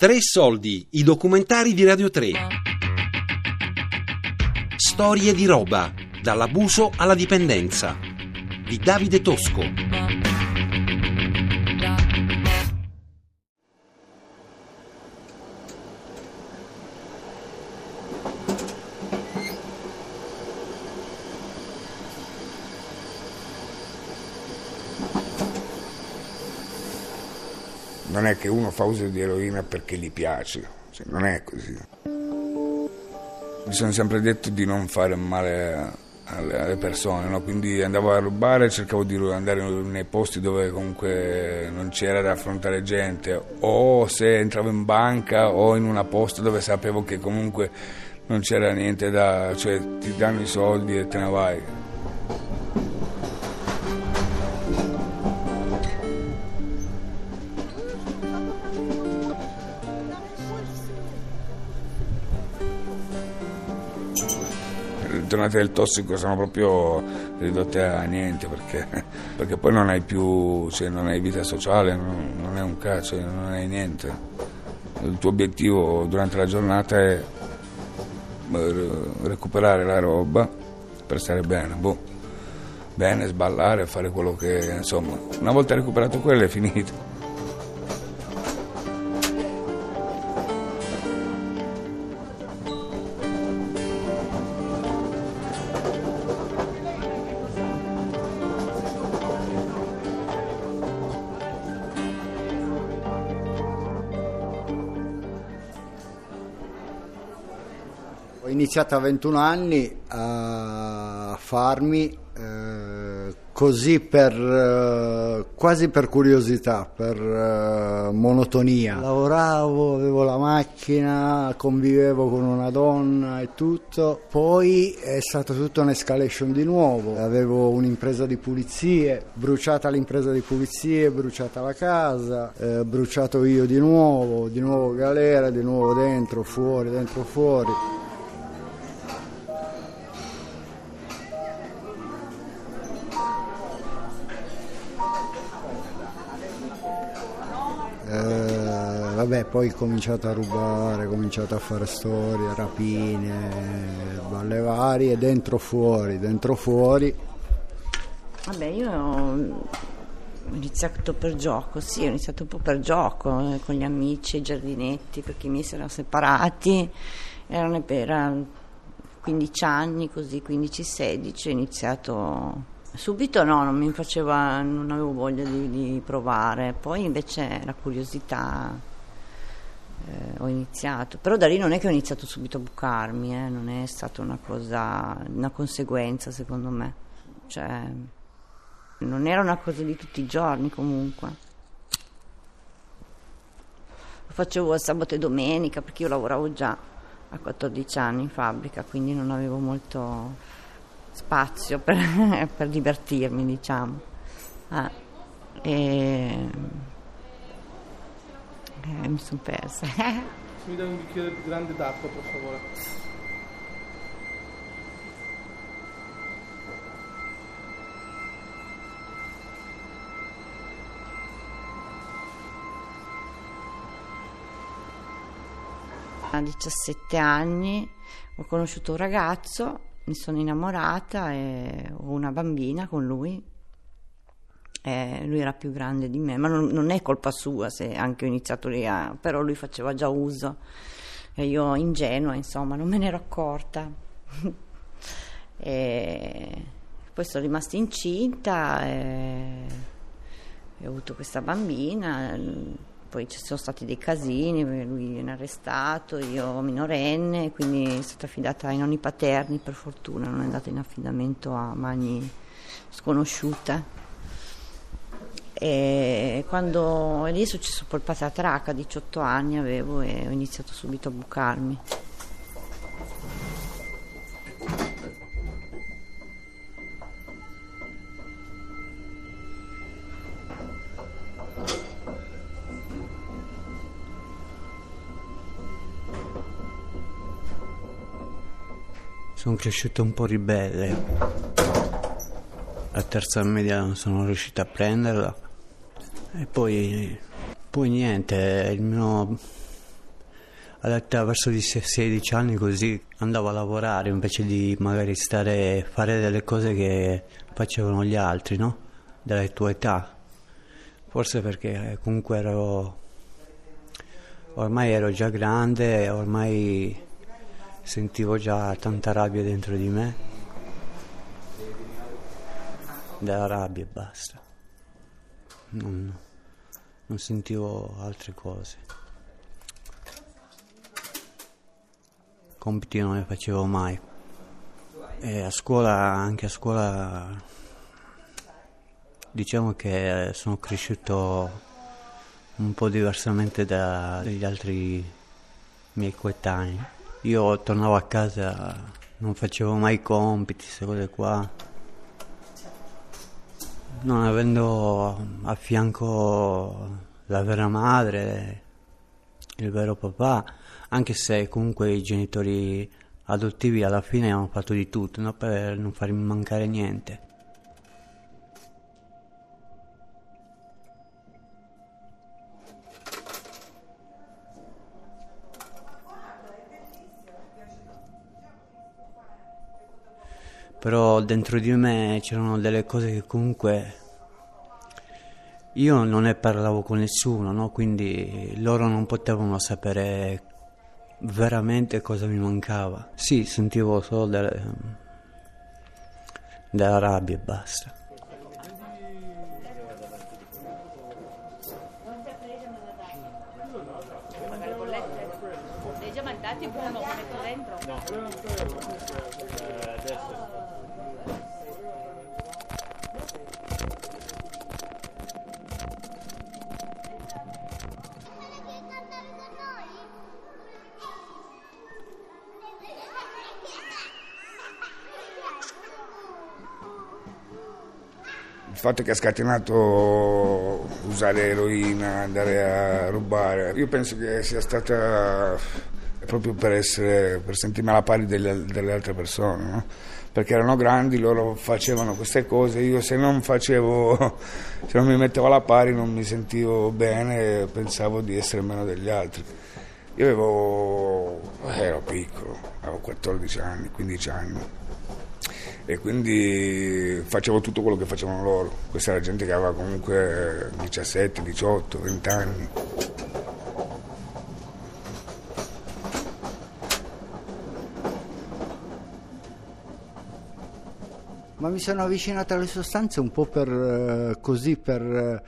Tre soldi, i documentari di Radio 3. Storie di roba, dall'abuso alla dipendenza. Di Davide Tosco. Non è che uno fa uso di eroina perché gli piace, cioè, non è così. Mi sono sempre detto di non fare male alle, persone, no? quindi andavo a rubare e cercavo di andare nei posti dove comunque non c'era da affrontare gente, o se entravo in banca o in una posta dove sapevo che comunque non c'era niente da... cioè ti danno i soldi e te ne vai. Giornate del tossico sono proprio ridotte a niente perché, perché poi non hai più, cioè non hai vita sociale, non, non è un cazzo, non hai niente. Il tuo obiettivo durante la giornata è eh, recuperare la roba per stare bene, boh. bene, sballare, fare quello che insomma, una volta recuperato quello è finito. Iniziato a 21 anni a farmi eh, così per eh, quasi per curiosità, per eh, monotonia. Lavoravo, avevo la macchina, convivevo con una donna e tutto. Poi è stata tutta un'escalation di nuovo. Avevo un'impresa di pulizie, bruciata l'impresa di pulizie, bruciata la casa, eh, bruciato io di nuovo, di nuovo galera, di nuovo dentro, fuori, dentro, fuori. Vabbè, poi ho cominciato a rubare, ho cominciato a fare storie, rapine, balle varie, dentro fuori, dentro fuori. Vabbè, io ho iniziato per gioco, sì, ho iniziato un po' per gioco, eh, con gli amici, i giardinetti, perché i miei si erano separati, erano per 15 anni, così 15-16, ho iniziato Subito no, non mi faceva, non avevo voglia di, di provare, poi invece la curiosità eh, ho iniziato, però da lì non è che ho iniziato subito a bucarmi, eh, non è stata una cosa, una conseguenza secondo me, cioè non era una cosa di tutti i giorni comunque. Lo facevo sabato e domenica perché io lavoravo già a 14 anni in fabbrica, quindi non avevo molto spazio per, per divertirmi, diciamo. Ah, e, eh, mi sono persa. Mi dai un bicchiere grande d'acqua, per favore. A 17 anni ho conosciuto un ragazzo mi sono innamorata e ho una bambina con lui. Eh, lui era più grande di me, ma non, non, è colpa sua se anche ho iniziato lì a... però lui faceva già uso e io ingenua, insomma, non me ne ero accorta. e poi sono rimasta incinta e... e ho avuto questa bambina poi ci sono stati dei casini, lui viene arrestato, io minorenne, quindi è stata affidata ai nonni paterni per fortuna, non è andata in affidamento a mani sconosciute. E quando lì è successo poi il patatraca, 18 anni avevo e ho iniziato subito a bucarmi. sono cresciuto un po' ribelle. La terza media non sono riuscito a prenderla. E poi, poi niente, il mio all'età verso di 16 anni così andavo a lavorare invece di magari stare fare delle cose che facevano gli altri, no? Della tua età. Forse perché comunque ero ormai ero già grande, ormai sentivo già tanta rabbia dentro di me. Della rabbia e basta. Non, non sentivo altre cose. Compiti non ne facevo mai. E a scuola, anche a scuola, diciamo che sono cresciuto un po' diversamente dagli altri miei coetanei. Io tornavo a casa, non facevo mai compiti, queste cose qua. Non avendo a fianco la vera madre, il vero papà, anche se comunque i genitori adottivi alla fine hanno fatto di tutto no? per non farmi mancare niente. Però dentro di me c'erano delle cose che comunque io non ne parlavo con nessuno, no? quindi loro non potevano sapere veramente cosa mi mancava. Sì, sentivo solo delle, della rabbia e basta. Fatto che ha scatenato usare eroina, andare a rubare, io penso che sia stata proprio per, essere, per sentirmi alla pari delle, delle altre persone, no? perché erano grandi, loro facevano queste cose, io se non facevo, se non mi mettevo alla pari non mi sentivo bene, pensavo di essere meno degli altri. Io avevo, ero piccolo, avevo 14 anni, 15 anni e quindi facevo tutto quello che facevano loro. Questa era gente che aveva comunque 17, 18, 20 anni. Ma mi sono avvicinato alle sostanze un po' per eh, così, per,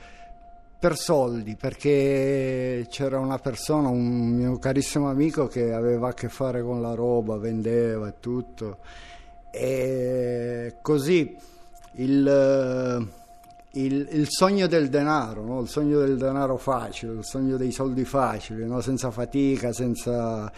per soldi, perché c'era una persona, un mio carissimo amico che aveva a che fare con la roba, vendeva e tutto e così il, il, il sogno del denaro, no? il sogno del denaro facile, il sogno dei soldi facili, no? senza fatica, senza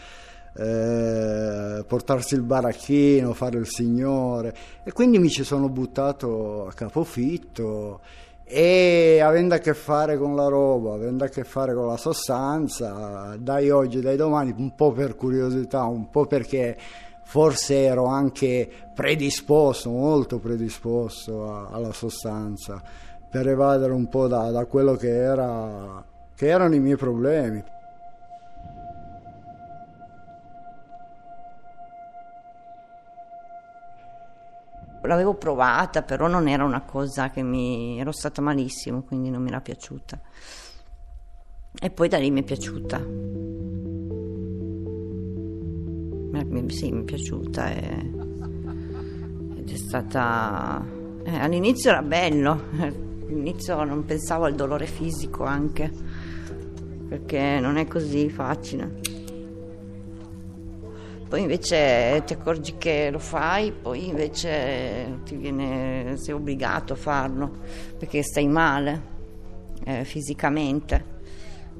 eh, portarsi il baracchino, fare il signore. E quindi mi ci sono buttato a capofitto e avendo a che fare con la roba, avendo a che fare con la sostanza, dai oggi, dai domani, un po' per curiosità, un po' perché forse ero anche predisposto, molto predisposto a, alla sostanza, per evadere un po' da, da quello che, era, che erano i miei problemi. L'avevo provata, però non era una cosa che mi... ero stata malissimo, quindi non mi era piaciuta. E poi da lì mi è piaciuta mi, sì, mi è piaciuta e, ed è stata... Eh, all'inizio era bello, all'inizio non pensavo al dolore fisico anche, perché non è così facile. Poi invece ti accorgi che lo fai, poi invece viene, sei obbligato a farlo perché stai male eh, fisicamente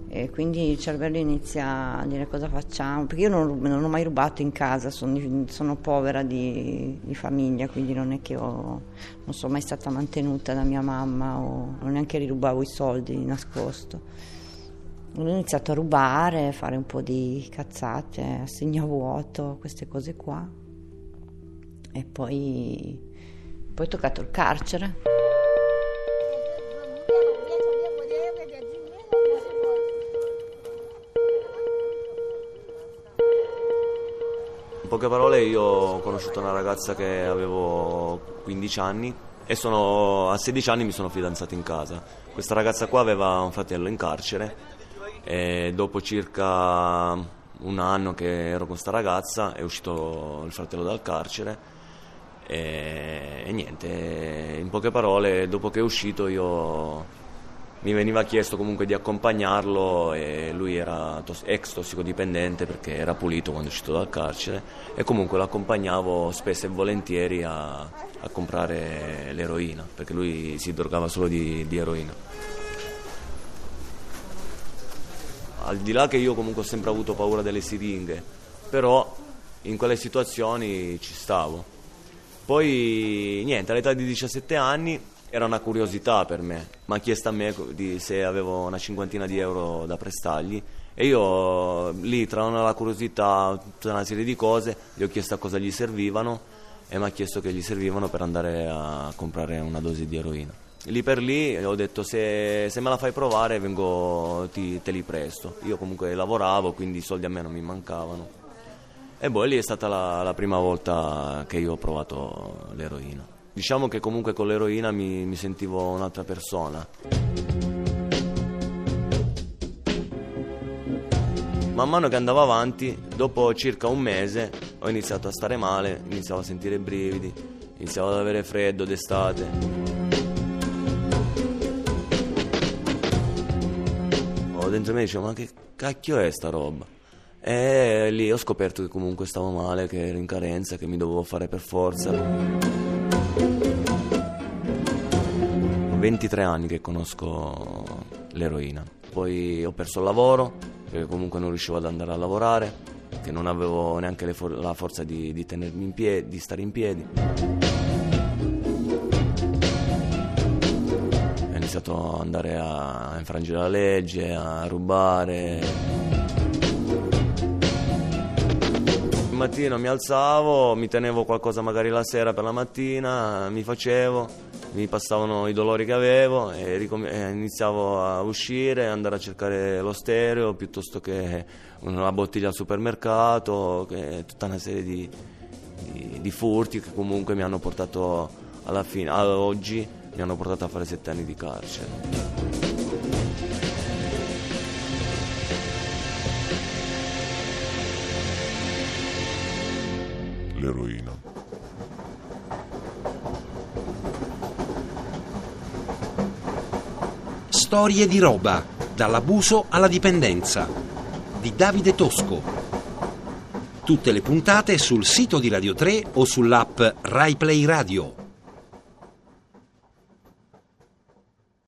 e quindi il cervello inizia a dire cosa facciamo, perché io non, non ho mai rubato in casa, sono, sono povera di, di, famiglia, quindi non è che ho, non sono mai stata mantenuta da mia mamma o non neanche rirubavo i soldi di nascosto. Ho iniziato a rubare, a fare un po' di cazzate, a vuoto, queste cose qua. E poi, poi ho toccato il carcere. Poche parole io ho conosciuto una ragazza che avevo 15 anni e sono, a 16 anni mi sono fidanzato in casa. Questa ragazza qua aveva un fratello in carcere e dopo circa un anno che ero con questa ragazza è uscito il fratello dal carcere e, e niente, in poche parole dopo che è uscito io mi veniva chiesto comunque di accompagnarlo e lui era tos- ex tossicodipendente perché era pulito quando è uscito dal carcere e comunque lo accompagnavo spesso e volentieri a, a comprare l'eroina perché lui si drogava solo di, di eroina. Al di là che io comunque ho sempre avuto paura delle siringhe, però in quelle situazioni ci stavo. Poi niente, all'età di 17 anni era una curiosità per me, mi ha chiesto a me di, se avevo una cinquantina di euro da prestargli e io lì tra una curiosità, tutta una serie di cose, gli ho chiesto a cosa gli servivano e mi ha chiesto che gli servivano per andare a comprare una dose di eroina. Lì per lì ho detto se, se me la fai provare vengo, ti, te li presto. Io comunque lavoravo, quindi i soldi a me non mi mancavano. E poi lì è stata la, la prima volta che io ho provato l'eroina. Diciamo che comunque con l'eroina mi, mi sentivo un'altra persona. Man mano che andavo avanti, dopo circa un mese, ho iniziato a stare male, iniziavo a sentire brividi, iniziavo ad avere freddo d'estate. Ho dentro me dicevo, ma che cacchio è sta roba? E lì ho scoperto che comunque stavo male, che ero in carenza, che mi dovevo fare per forza. 23 anni che conosco l'eroina. Poi ho perso il lavoro, perché comunque non riuscivo ad andare a lavorare, che non avevo neanche for- la forza di, di tenermi in piedi, di stare in piedi. Ho iniziato ad andare a infrangere la legge, a rubare. Il mattino mi alzavo, mi tenevo qualcosa magari la sera per la mattina, mi facevo mi passavano i dolori che avevo e, ricom- iniziavo a uscire, andare a cercare lo stereo piuttosto che una bottiglia al supermercato, tutta una serie di, di, di, furti che comunque mi hanno portato alla fine, ad oggi mi hanno portato a fare sette anni di carcere. L'eroina. Storie di roba, dall'abuso alla dipendenza, di Davide Tosco. Tutte le puntate sul sito di Radio 3 o sull'app RaiPlay Radio.